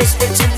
whisper to